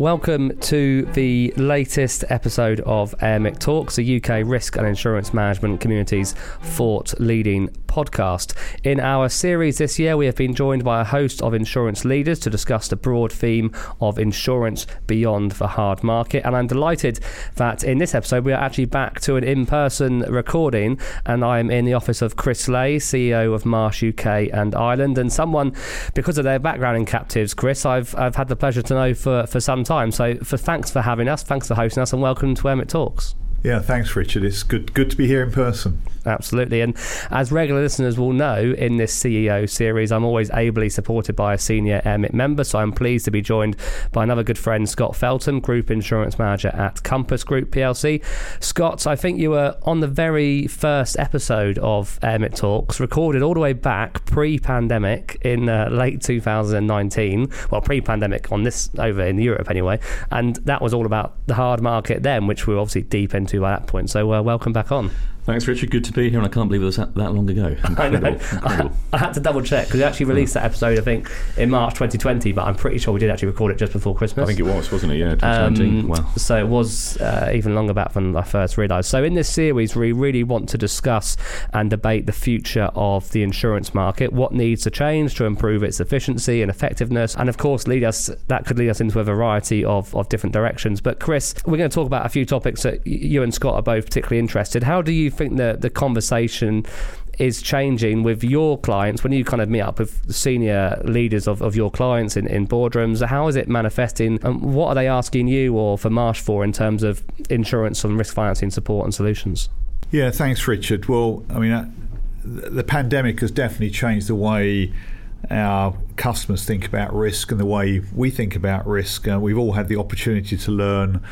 Welcome to the latest episode of AIRMIC Talks, the UK risk and insurance management community's thought leading podcast. In our series this year, we have been joined by a host of insurance leaders to discuss the broad theme of insurance beyond the hard market. And I'm delighted that in this episode, we are actually back to an in person recording. And I am in the office of Chris Lay, CEO of Marsh UK and Ireland, and someone, because of their background in captives, Chris, I've, I've had the pleasure to know for, for some time. So for thanks for having us, thanks for hosting us, and welcome to AIRMIC Talks. Yeah, thanks, Richard. It's good good to be here in person. Absolutely. And as regular listeners will know, in this CEO series, I'm always ably supported by a senior AIRMIC member. So I'm pleased to be joined by another good friend, Scott Felton, Group Insurance Manager at Compass Group PLC. Scott, I think you were on the very first episode of AIRMIC Talks, recorded all the way back pre pandemic in uh, late 2019. Well, pre pandemic on this over in Europe anyway. And that was all about the hard market then, which we are obviously deep into by that point. So uh, welcome back on. Thanks, Richard. Good to be here, and I can't believe it was that, that long ago. Incredible. I, know. Incredible. I, I, had to double check because we actually released that episode, I think, in March 2020, but I'm pretty sure we did actually record it just before Christmas. I think it was, wasn't it? Yeah, 2019. Um, wow. So it was uh, even longer back than I first realised. So in this series, we really want to discuss and debate the future of the insurance market, what needs to change to improve its efficiency and effectiveness, and of course, lead us that could lead us into a variety of, of different directions. But Chris, we're going to talk about a few topics that you and Scott are both particularly interested. How do you think that the conversation is changing with your clients. When you kind of meet up with senior leaders of, of your clients in, in boardrooms how is it manifesting? And what are they asking you or for marsh for in terms of insurance and risk financing support and solutions? Yeah thanks richard. Well i mean uh, the pandemic has definitely changed the way our customers think about risk and the way we think about risk. Uh, we've all had the opportunity to learn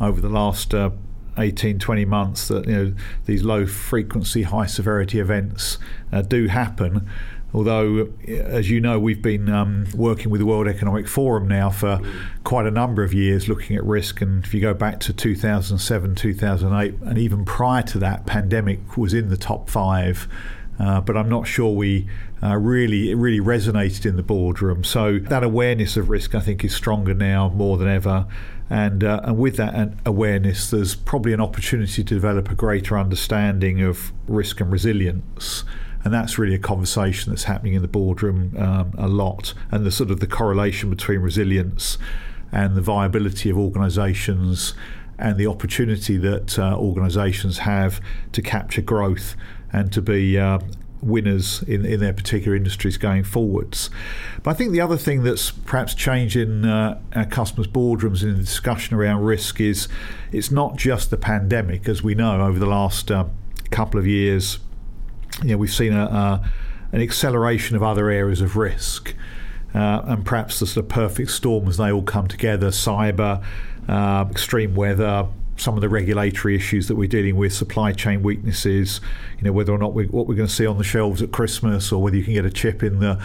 over the last uh, 18, 20 months that you know these low frequency, high severity events uh, do happen. Although, as you know, we've been um, working with the World Economic Forum now for quite a number of years looking at risk. And if you go back to 2007, 2008, and even prior to that, pandemic was in the top five. Uh, but I'm not sure we uh, really really resonated in the boardroom. So that awareness of risk, I think, is stronger now more than ever. And, uh, and with that awareness, there's probably an opportunity to develop a greater understanding of risk and resilience. And that's really a conversation that's happening in the boardroom um, a lot. And the sort of the correlation between resilience and the viability of organisations and the opportunity that uh, organisations have to capture growth and to be uh, winners in, in their particular industries going forwards. But I think the other thing that's perhaps changing uh, our customers' boardrooms in the discussion around risk is it's not just the pandemic, as we know over the last uh, couple of years. You know, we've seen a, a, an acceleration of other areas of risk. Uh, and perhaps the sort of perfect storm as they all come together cyber, uh, extreme weather, some of the regulatory issues that we're dealing with, supply chain weaknesses, you know, whether or not we, what we're going to see on the shelves at Christmas, or whether you can get a chip in the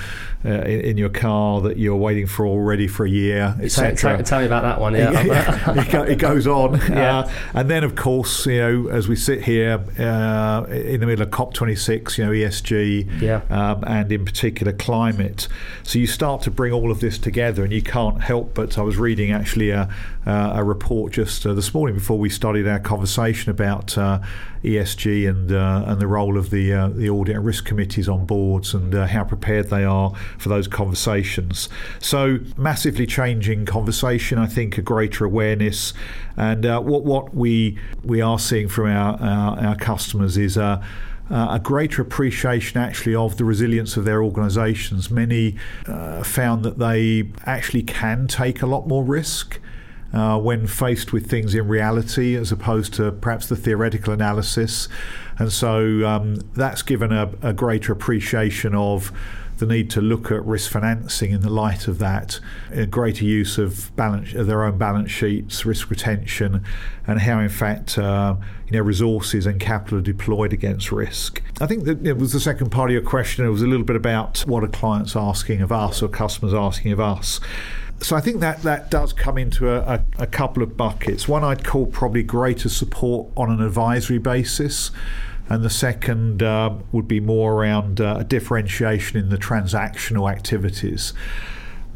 uh, in, in, your car that you're waiting for already for a year, etc. Tell, tell, me about that one. Yeah, yeah it, goes on, yeah. Uh, and then of course, you know, as we sit here uh, in the middle of COP26, you know, ESG, yeah. um, and in particular climate, so you start to bring all of this together, and you can't help but I was reading actually a, a report just uh, this morning before we started our conversation about uh, ESG and uh, and the role of the uh, the audit and risk committees on boards and uh, how prepared they are for those conversations. So massively changing conversation. I think a greater awareness, and uh, what what we we are seeing from our our, our customers is. Uh, a greater appreciation actually of the resilience of their organisations. Many uh, found that they actually can take a lot more risk uh, when faced with things in reality as opposed to perhaps the theoretical analysis. And so um, that's given a, a greater appreciation of the need to look at risk financing in the light of that, a greater use of balance of their own balance sheets, risk retention, and how in fact uh, you know resources and capital are deployed against risk. I think that it was the second part of your question. It was a little bit about what are clients asking of us or customers asking of us so I think that that does come into a, a, a, couple of buckets. One I'd call probably greater support on an advisory basis, and the second uh, would be more around uh, a differentiation in the transactional activities.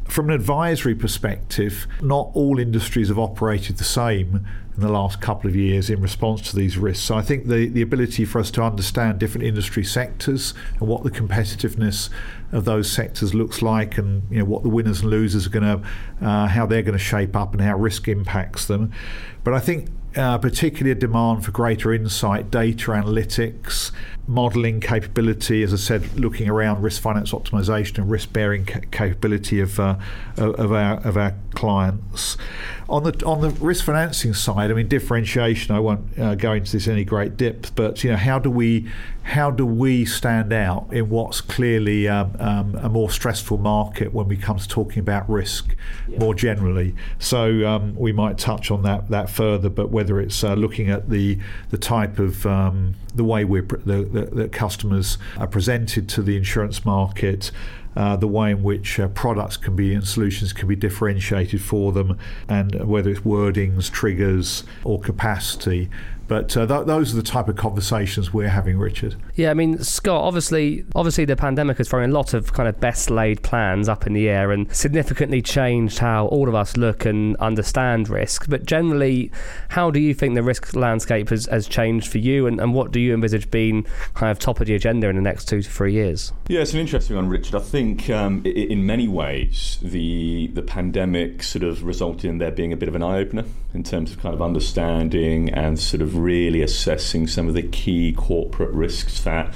from an advisory perspective, not all industries have operated the same in the last couple of years in response to these risks. So I think the, the ability for us to understand different industry sectors and what the competitiveness of those sectors looks like and you know what the winners and losers are going to uh, how they're going to shape up and how risk impacts them but I think uh, particularly a demand for greater insight, data analytics, modelling capability, as I said, looking around risk finance optimization and risk bearing ca- capability of, uh, of, our, of our clients. On the, on the risk financing side, I mean, differentiation, I won't uh, go into this any great depth, but you know, how do we how do we stand out in what's clearly um, um, a more stressful market when we come to talking about risk yeah. more generally? So um, we might touch on that that further, but whether it's uh, looking at the the type of um, the way we're the, the, the, customers are presented to the insurance market. Uh, the way in which uh, products can be and solutions can be differentiated for them, and whether it's wordings, triggers, or capacity. But uh, th- those are the type of conversations we're having, Richard. Yeah, I mean, Scott. Obviously, obviously, the pandemic has thrown a lot of kind of best laid plans up in the air and significantly changed how all of us look and understand risk. But generally, how do you think the risk landscape has, has changed for you, and, and what do you envisage being kind of top of the agenda in the next two to three years? Yeah, it's an interesting one, Richard. I think um, in many ways the the pandemic sort of resulted in there being a bit of an eye opener in terms of kind of understanding and sort of really assessing some of the key corporate risks that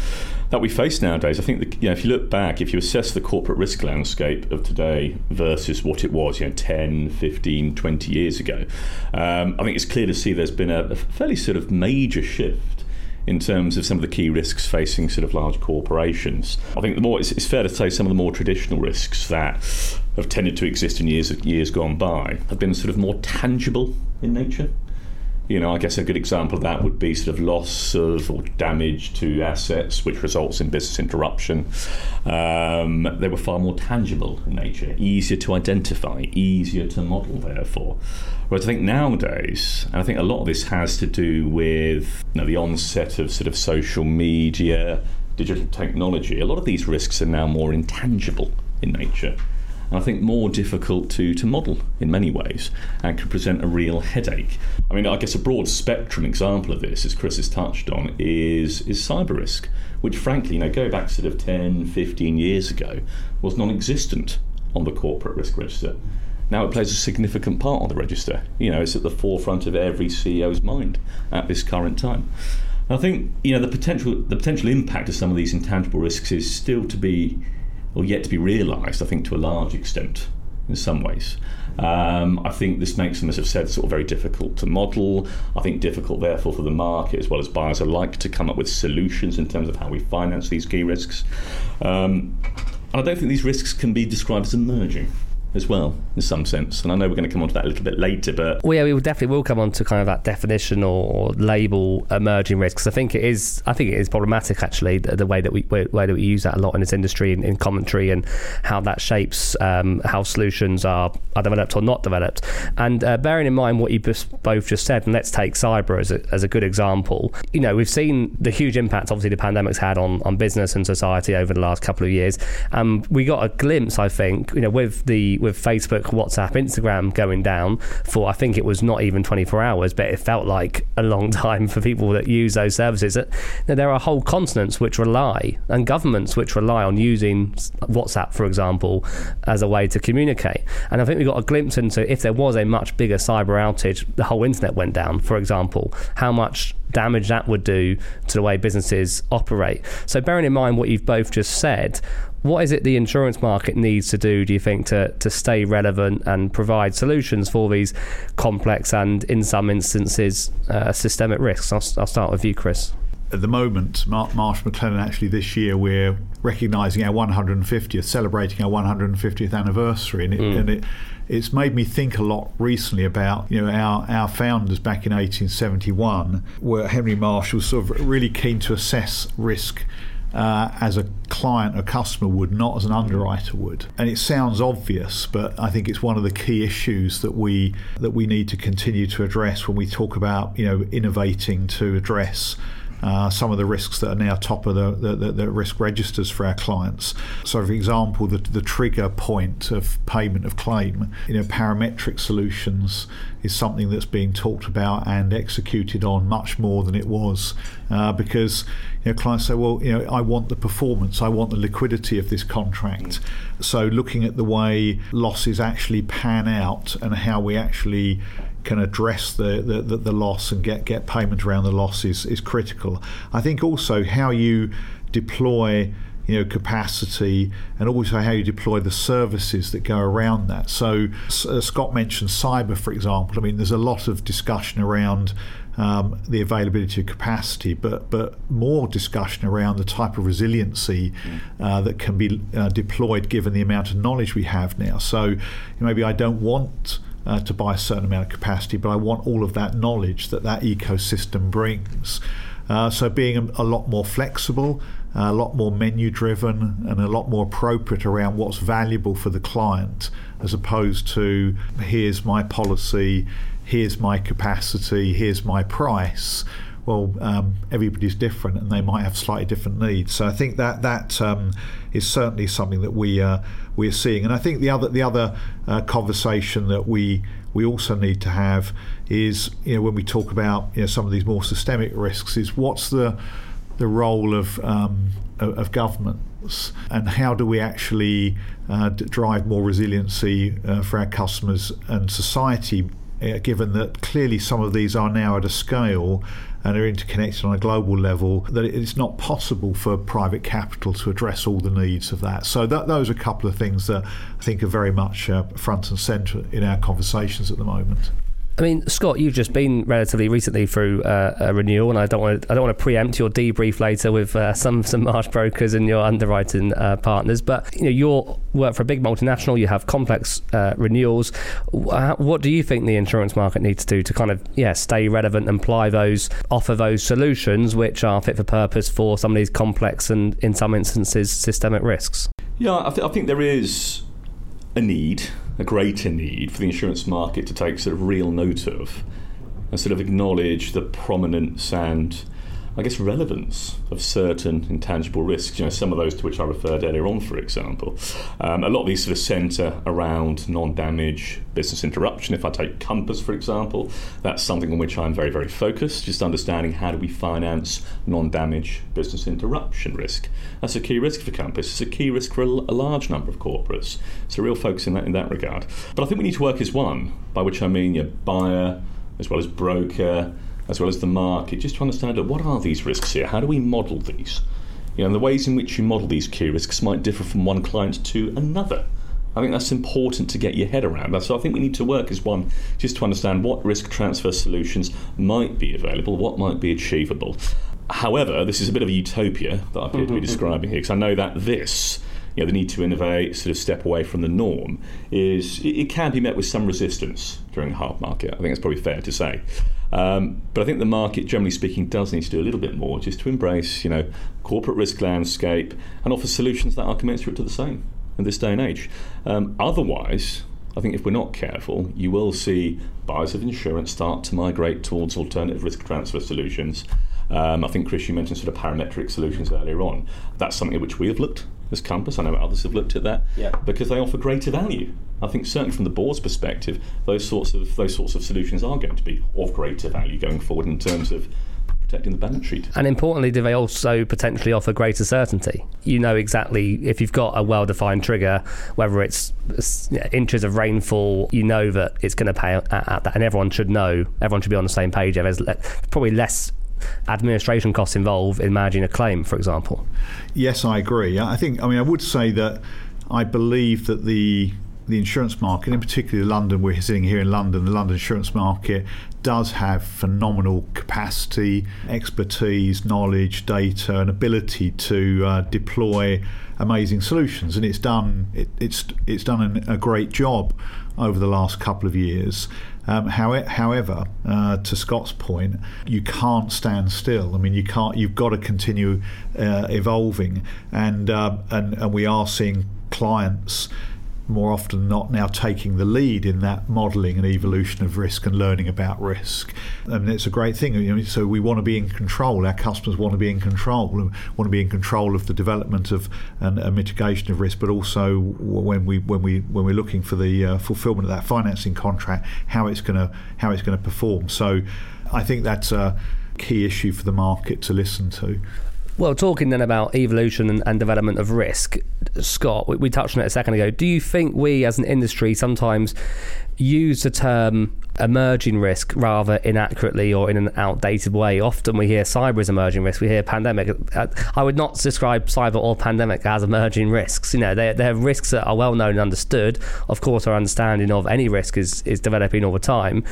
that we face nowadays. I think you know, if you look back, if you assess the corporate risk landscape of today versus what it was, you know, 10, 15, 20 years ago, um, I think it's clear to see there's been a, a fairly sort of major shift in terms of some of the key risks facing sort of large corporations. I think the more it's, it's, fair to say some of the more traditional risks that have tended to exist in years years gone by have been sort of more tangible in nature. You know, I guess a good example of that would be sort of loss of or damage to assets, which results in business interruption. Um, they were far more tangible in nature, easier to identify, easier to model, therefore. Whereas I think nowadays, and I think a lot of this has to do with you know, the onset of sort of social media, digital technology, a lot of these risks are now more intangible in nature and I think more difficult to, to model in many ways and could present a real headache. I mean, I guess a broad spectrum example of this, as Chris has touched on, is, is cyber risk, which frankly, you know, go back sort of 10, 15 years ago, was non existent on the corporate risk register. Now it plays a significant part on the register. You know, it's at the forefront of every CEO's mind at this current time. I think you know the potential the potential impact of some of these intangible risks is still to be or yet to be realised, I think, to a large extent in some ways. Um, I think this makes them, as I've said, sort of very difficult to model. I think difficult, therefore, for the market as well as buyers alike to come up with solutions in terms of how we finance these key risks. Um, and I don't think these risks can be described as emerging as well, in some sense. And I know we're going to come on to that a little bit later, but well, yeah, we will definitely will come on to kind of that definition or, label emerging risks. I think it is. I think it is problematic actually the, the way that we way, that we use that a lot in this industry in, in commentary and how that shapes um, how solutions are are developed or not developed. And uh, bearing in mind what you both just said, and let's take cyber as a, as a good example. You know, we've seen the huge impact obviously the pandemic's had on on business and society over the last couple of years. And um, we got a glimpse, I think, you know, with the with Facebook, WhatsApp, Instagram going down for I think it was not even 24 hours, but it felt like a long time for people that use those services. There are whole continents which rely and governments which rely on using WhatsApp, for example, as a way to communicate. And I think we got a glimpse into if there was a much bigger cyber outage, the whole internet went down, for example, how much damage that would do to the way businesses operate. So, bearing in mind what you've both just said, what is it the insurance market needs to do, do you think, to, to stay relevant and provide solutions for these complex and, in some instances, uh, systemic risks? I'll, I'll start with you, Chris at the moment, Marsh McLennan actually this year we're recognising our 150th, celebrating our 150th anniversary, and, it, mm. and it, it's made me think a lot recently about you know our our founders back in 1871, where Henry Marsh was sort of really keen to assess risk uh, as a client, a customer would, not as an underwriter would. And it sounds obvious, but I think it's one of the key issues that we that we need to continue to address when we talk about you know innovating to address uh, some of the risks that are now top of the, the, the, risk registers for our clients. So, for example, the, the trigger point of payment of claim, you know, parametric solutions is something that's being talked about and executed on much more than it was uh, because you know, clients say, well, you know, I want the performance, I want the liquidity of this contract. So, looking at the way losses actually pan out and how we actually can address the, the, the, the, loss and get, get payment around the loss is, is critical. I think also how you deploy you know capacity and also how you deploy the services that go around that so uh, Scott mentioned cyber for example I mean there's a lot of discussion around um, the availability of capacity, but but more discussion around the type of resiliency uh, that can be uh, deployed given the amount of knowledge we have now. So maybe I don't want uh, to buy a certain amount of capacity, but I want all of that knowledge that that ecosystem brings. Uh, so being a, a, lot more flexible, a lot more menu driven, and a lot more appropriate around what's valuable for the client, as opposed to here's my policy, here's my capacity, here's my price well, um, everybody's different and they might have slightly different needs. So I think that that um, is certainly something that we uh, we are seeing. And I think the other the other uh, conversation that we we also need to have is you know when we talk about you know some of these more systemic risks is what's the the role of um, of, governments and how do we actually uh, drive more resiliency uh, for our customers and society uh, given that clearly some of these are now at a scale and are interconnected on a global level, that it's not possible for private capital to address all the needs of that. So that, those are a couple of things that I think are very much uh, front and centre in our conversations at the moment. I mean, Scott, you've just been relatively recently through uh, a renewal, and I don't want to, I don't want to preempt your debrief later with uh, some some Marsh brokers and your underwriting uh, partners. But you know, you work for a big multinational, you have complex uh, renewals. What do you think the insurance market needs to do to kind of yeah stay relevant and apply those offer those solutions which are fit for purpose for some of these complex and in some instances systemic risks? Yeah, I, th- I think there is a need a greater need for the insurance market to take sort of real note of and sort of acknowledge the prominence and I guess, relevance of certain intangible risks. You know, some of those to which I referred earlier on, for example. Um, a lot of these sort of centre around non-damage business interruption. If I take Compass, for example, that's something on which I'm very, very focused. Just understanding how do we finance non-damage business interruption risk. That's a key risk for Compass. It's a key risk for a, a large number of corporates. So, real focus in that in that regard. But I think we need to work as one, by which I mean your buyer as well as broker as well as the market, just to understand what are these risks here? How do we model these? You know, the ways in which you model these key risks might differ from one client to another. I think that's important to get your head around. So I think we need to work as one just to understand what risk transfer solutions might be available, what might be achievable. However, this is a bit of a utopia that I appear to be mm-hmm. describing here, because I know that this you know, the need to innovate, sort of step away from the norm, is it, can be met with some resistance during the hard market. I think it's probably fair to say. Um, but I think the market, generally speaking, does need to do a little bit more just to embrace, you know, corporate risk landscape and offer solutions that are commensurate to the same in this day and age. Um, otherwise, I think if we're not careful, you will see buyers of insurance start to migrate towards alternative risk transfer solutions. Um, I think, Chris, you mentioned sort of parametric solutions earlier on. That's something at which we have looked as Compass. I know others have looked at that yeah. because they offer greater value. I think certainly from the board's perspective, those sorts of those sorts of solutions are going to be of greater value going forward in terms of protecting the balance sheet. And importantly, do they also potentially offer greater certainty? You know exactly if you've got a well-defined trigger, whether it's inches of rainfall, you know that it's going to pay at, at that, and everyone should know. Everyone should be on the same page. There's probably less administration costs involved in managing a claim, for example. Yes, I agree. I think. I mean, I would say that I believe that the the insurance market, in particular London, we're sitting here in London, the London insurance market does have phenomenal capacity, expertise, knowledge, data, and ability to uh, deploy amazing solutions. And it's done it, it's it's done a great job over the last couple of years. Um, however, uh, to Scott's point, you can't stand still. I mean, you can't. You've got to continue uh, evolving, and, uh, and and we are seeing clients more often not now taking the lead in that modelling and evolution of risk and learning about risk. And it's a great thing. You know, so we want to be in control. Our customers want to be in control. We want to be in control of the development of and, and mitigation of risk, but also when we when we when we're looking for the uh, fulfilment of that financing contract, how it's going to how it's going to perform. So, I think that's a key issue for the market to listen to. Well, talking then about evolution and, and development of risk, Scott, we, we, touched on it a second ago. Do you think we as an industry sometimes use the term emerging risk rather inaccurately or in an outdated way. Often we hear cyber is emerging risk, we hear pandemic. Uh, I would not describe cyber or pandemic as emerging risks. You know, they're, they're risks that are well known and understood. Of course, our understanding of any risk is, is developing all the time.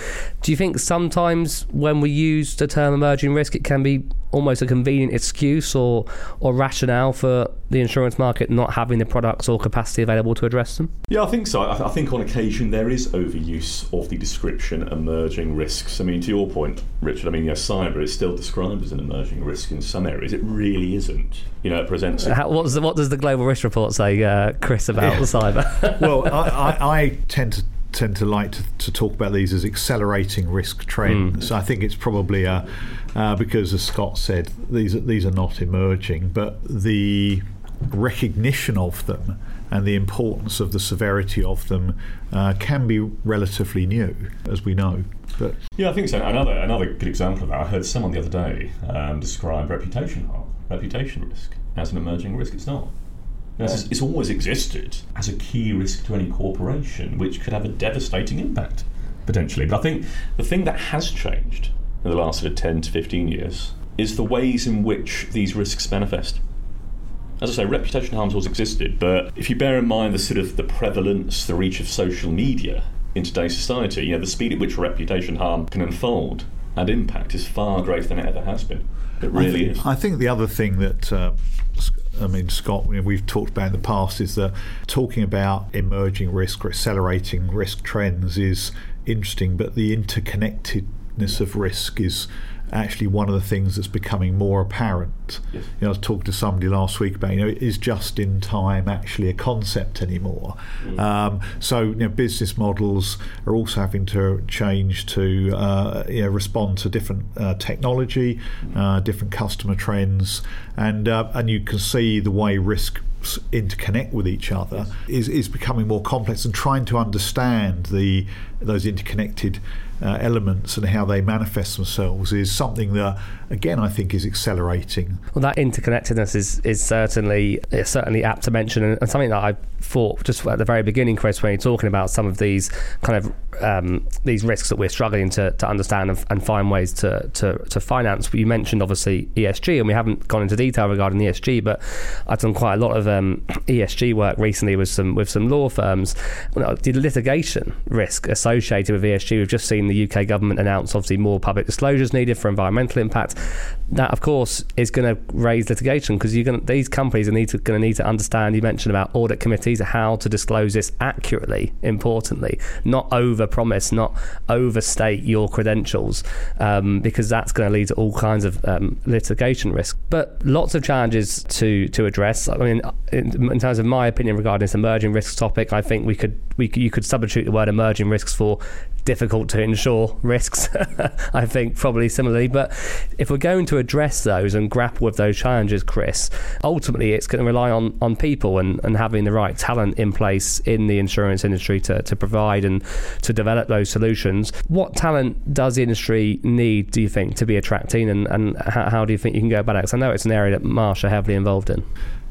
Do you think sometimes when we use the term emerging risk, it can be almost a convenient excuse or, or rationale for the insurance market not having the products or capacity available to address them? Yeah, I think so. I, I think on occasion there is overuse of the description emerging risks. I mean, to your point, Richard, I mean, you know, cyber is still described as an emerging risk in some areas. It really isn't. You know, it presents. A- How, what, does the, what does the global risk report say, uh, Chris, about yeah. cyber? well, I, I, I tend to tend to like to, to, talk about these as accelerating risk trends. Mm. So I think it's probably a, uh, because, as Scott said, these these are not emerging, but the recognition of them and the importance of the severity of them uh, can be relatively new, as we know. But yeah, I think so. Another another good example of that, I heard someone the other day um, describe reputation harm, reputation risk as an emerging risk. It's not. It's, it's always existed as a key risk to any corporation, which could have a devastating impact potentially. But I think the thing that has changed in the last sort of 10 to 15 years is the ways in which these risks manifest as I say, reputation harm's always existed, but if you bear in mind the sort of the prevalence, the reach of social media in today's society, you know, the speed at which reputation harm can unfold and impact is far greater than it ever has been. It really I th- is. I think the other thing that uh, I mean, Scott, we've talked about in the past is that talking about emerging risk or accelerating risk trends is interesting, but the interconnectedness of risk is actually one of the things that's becoming more apparent. Yes. You know, I was talking to somebody last week about, you know, is just in time actually a concept anymore? Mm. Um, so, you know, business models are also having to change to, uh, you know, respond to different uh, technology, uh, different customer trends, and uh, and you can see the way risk interconnect with each other is, is becoming more complex and trying to understand the those interconnected uh, elements and how they manifest themselves is something that, again, I think is accelerating. Well, that interconnectedness is is certainly is certainly apt to mention, and, something that I thought just at the very beginning, Chris, when you're talking about some of these kind of um, these risks that we're struggling to, to understand and, and, find ways to, to, to finance. You mentioned obviously ESG, and we haven't gone into detail regarding ESG, but I've done quite a lot of um, ESG work recently with some with some law firms. The litigation risk associated with ESG, we've just seen the UK government announce obviously more public disclosures needed for environmental impact. That, of course, is going to raise litigation because you're going these companies are need to, going to need to understand. You mentioned about audit committees, how to disclose this accurately. Importantly, not over promise, not overstate your credentials, um, because that's going to lead to all kinds of um, litigation risk. But lots of challenges to to address. I mean, in, in terms of my opinion regarding this emerging risks topic, I think we could we you could substitute the word emerging risks for difficult to insure risks, I think, probably similarly. But if we're going to address those and grapple with those challenges, Chris, ultimately it's going to rely on, on people and, and having the right talent in place in the insurance industry to, to provide and to develop those solutions. What talent does the industry need, do you think, to be attracting, and, and how, how do you think you can go about it? Because I know it's an area that Marsh are heavily involved in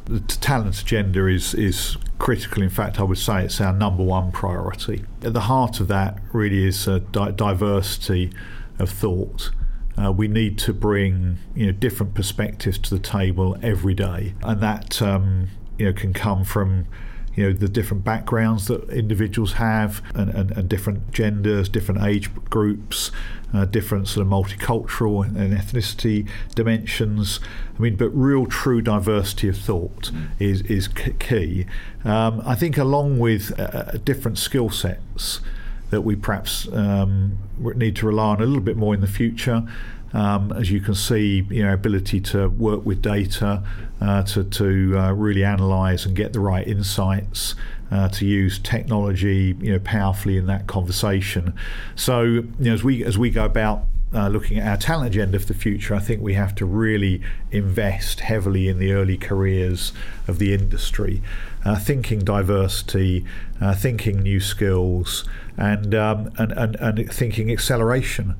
the talent agenda is is critical. In fact, I would say it's our number one priority. At the heart of that really is di- diversity of thought. Uh, we need to bring you know different perspectives to the table every day, and that um, you know can come from you know the different backgrounds that individuals have and, and, and different genders different age groups uh, different sort of multicultural and ethnicity dimensions I mean but real true diversity of thought mm. is is key um, I think along with uh, different skill sets that we perhaps um, need to rely on a little bit more in the future um, as you can see, you know, ability to work with data, uh, to, to uh, really analyse and get the right insights, uh, to use technology, you know, powerfully in that conversation. So, you know, as we as we go about uh, looking at our talent agenda for the future, I think we have to really invest heavily in the early careers of the industry, uh, thinking diversity, uh, thinking new skills, and, um, and, and, and thinking acceleration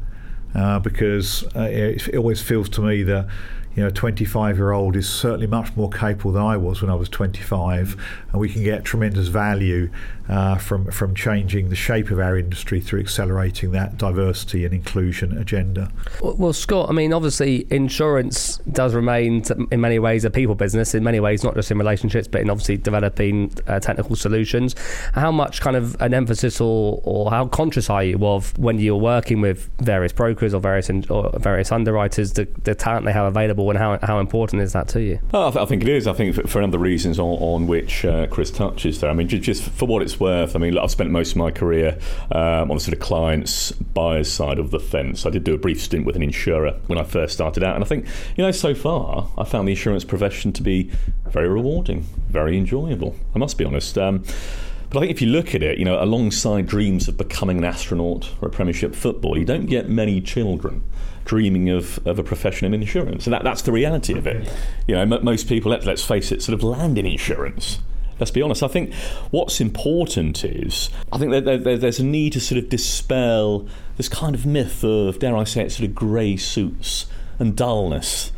uh, because uh, it, it always feels to me that you know, a 25 year old is certainly much more capable than I was when I was 25, and we can get tremendous value uh, from from changing the shape of our industry through accelerating that diversity and inclusion agenda. Well, well, Scott, I mean, obviously, insurance does remain in many ways a people business. In many ways, not just in relationships, but in obviously developing uh, technical solutions. How much kind of an emphasis or, or how conscious are you of when you're working with various brokers or various in, or various underwriters the, the talent they have available and how, how important is that to you? Oh, I, th- I, think it is. I think for, for other reasons on, on which uh, Chris touches there. I mean, just, for what it's worth, I mean, I've spent most of my career um, on the sort of clients, buyers side of the fence. I did do a brief stint with an insurer when I first started out, and I think, you know, so far I found the insurance profession to be very rewarding, very enjoyable. I must be honest. Um, but I think if you look at it, you know, alongside dreams of becoming an astronaut or a Premiership football, you don't get many children dreaming of, of a profession in insurance. And that, that's the reality of it. You know, m- most people, let, let's face it, sort of land in insurance let's be honest. I think what's important is I think that there's a need to sort of dispel this kind of myth of, dare I say it, sort of grey suits and dullness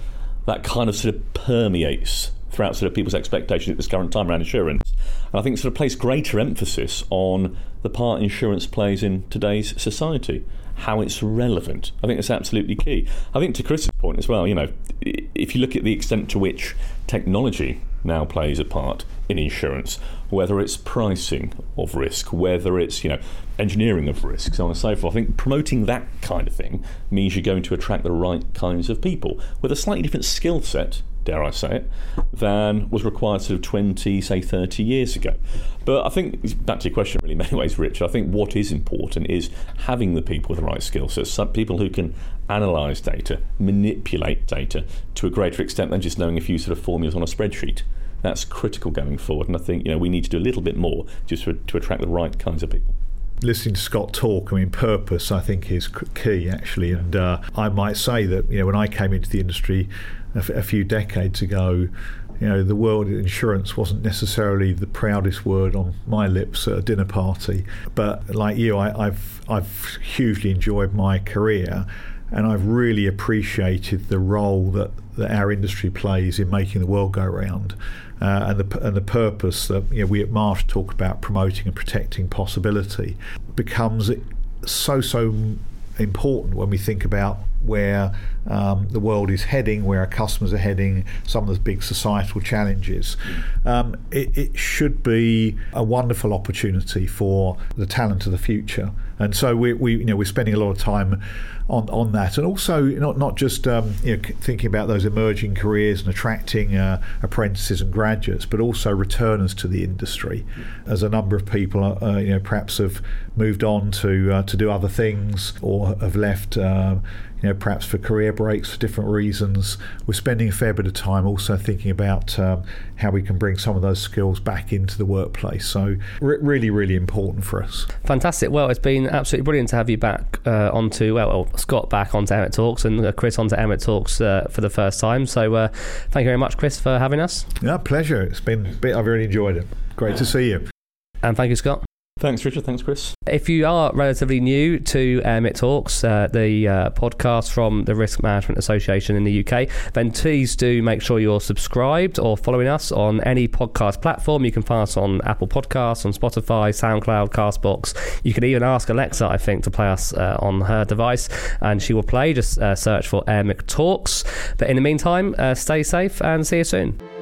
that kind of sort of permeates throughout sort of people's expectations at this current time around insurance. And I think sort of place greater emphasis on the part insurance plays in today's society how it's relevant. I think it's absolutely key. I think to Chris's point as well, you know, if you look at the extent to which technology now plays a part in insurance, whether it's pricing of risk, whether it's, you know, engineering of risk, so on and so forth, I think promoting that kind of thing means you're going to attract the right kinds of people with a slightly different skill set dare I say it, than was required sort of 20, say 30 years ago. But I think, back to your question really in many ways, Rich, I think what is important is having the people with the right skill sets, some people who can analyse data, manipulate data to a greater extent than just knowing a few sort of formulas on a spreadsheet. That's critical going forward, and I think you know we need to do a little bit more just to, to attract the right kinds of people listening to Scott talk, I mean, purpose, I think, is key actually. And uh, I might say that, you know, when I came into the industry, a, f- a few decades ago, you know, the word insurance wasn't necessarily the proudest word on my lips at a dinner party. But like you, I, I've I've hugely enjoyed my career, and I've really appreciated the role that, that our industry plays in making the world go round, uh, and the and the purpose that you know, we at Marsh talk about promoting and protecting possibility becomes so so important when we think about where um, the world is heading, where our customers are heading, some of the big societal challenges. Um, it, it, should be a wonderful opportunity for the talent of the future, and so we, we you know we're spending a lot of time on, on that, and also not not just um, you know, thinking about those emerging careers and attracting uh, apprentices and graduates, but also returners to the industry, as a number of people uh, you know perhaps have moved on to uh, to do other things or have left uh, you know, perhaps for career breaks for different reasons. We're spending a fair bit of time also thinking about um, how we can bring some of those skills back into the workplace. So, re- really, really important for us. Fantastic. Well, it's been absolutely brilliant to have you back uh, onto, well, Scott back onto AIRMIC Talks and uh, Chris onto AIRMIC Talks uh, for the first time. So, uh, thank you very much, Chris, for having us. Yeah, pleasure. It's been, I've really enjoyed it. Great to see you. And thank you, Scott. Thanks, Richard. Thanks, Chris. If you are relatively new to um, It Talks, uh, the uh, podcast from the Risk Management Association in the UK, then please do make sure you're subscribed or following us on any podcast platform. You can find us on Apple Podcasts, on Spotify, SoundCloud, Castbox. You can even ask Alexa, I think, to play us uh, on her device, and she will play. Just uh, search for Air Talks. But in the meantime, uh, stay safe and see you soon.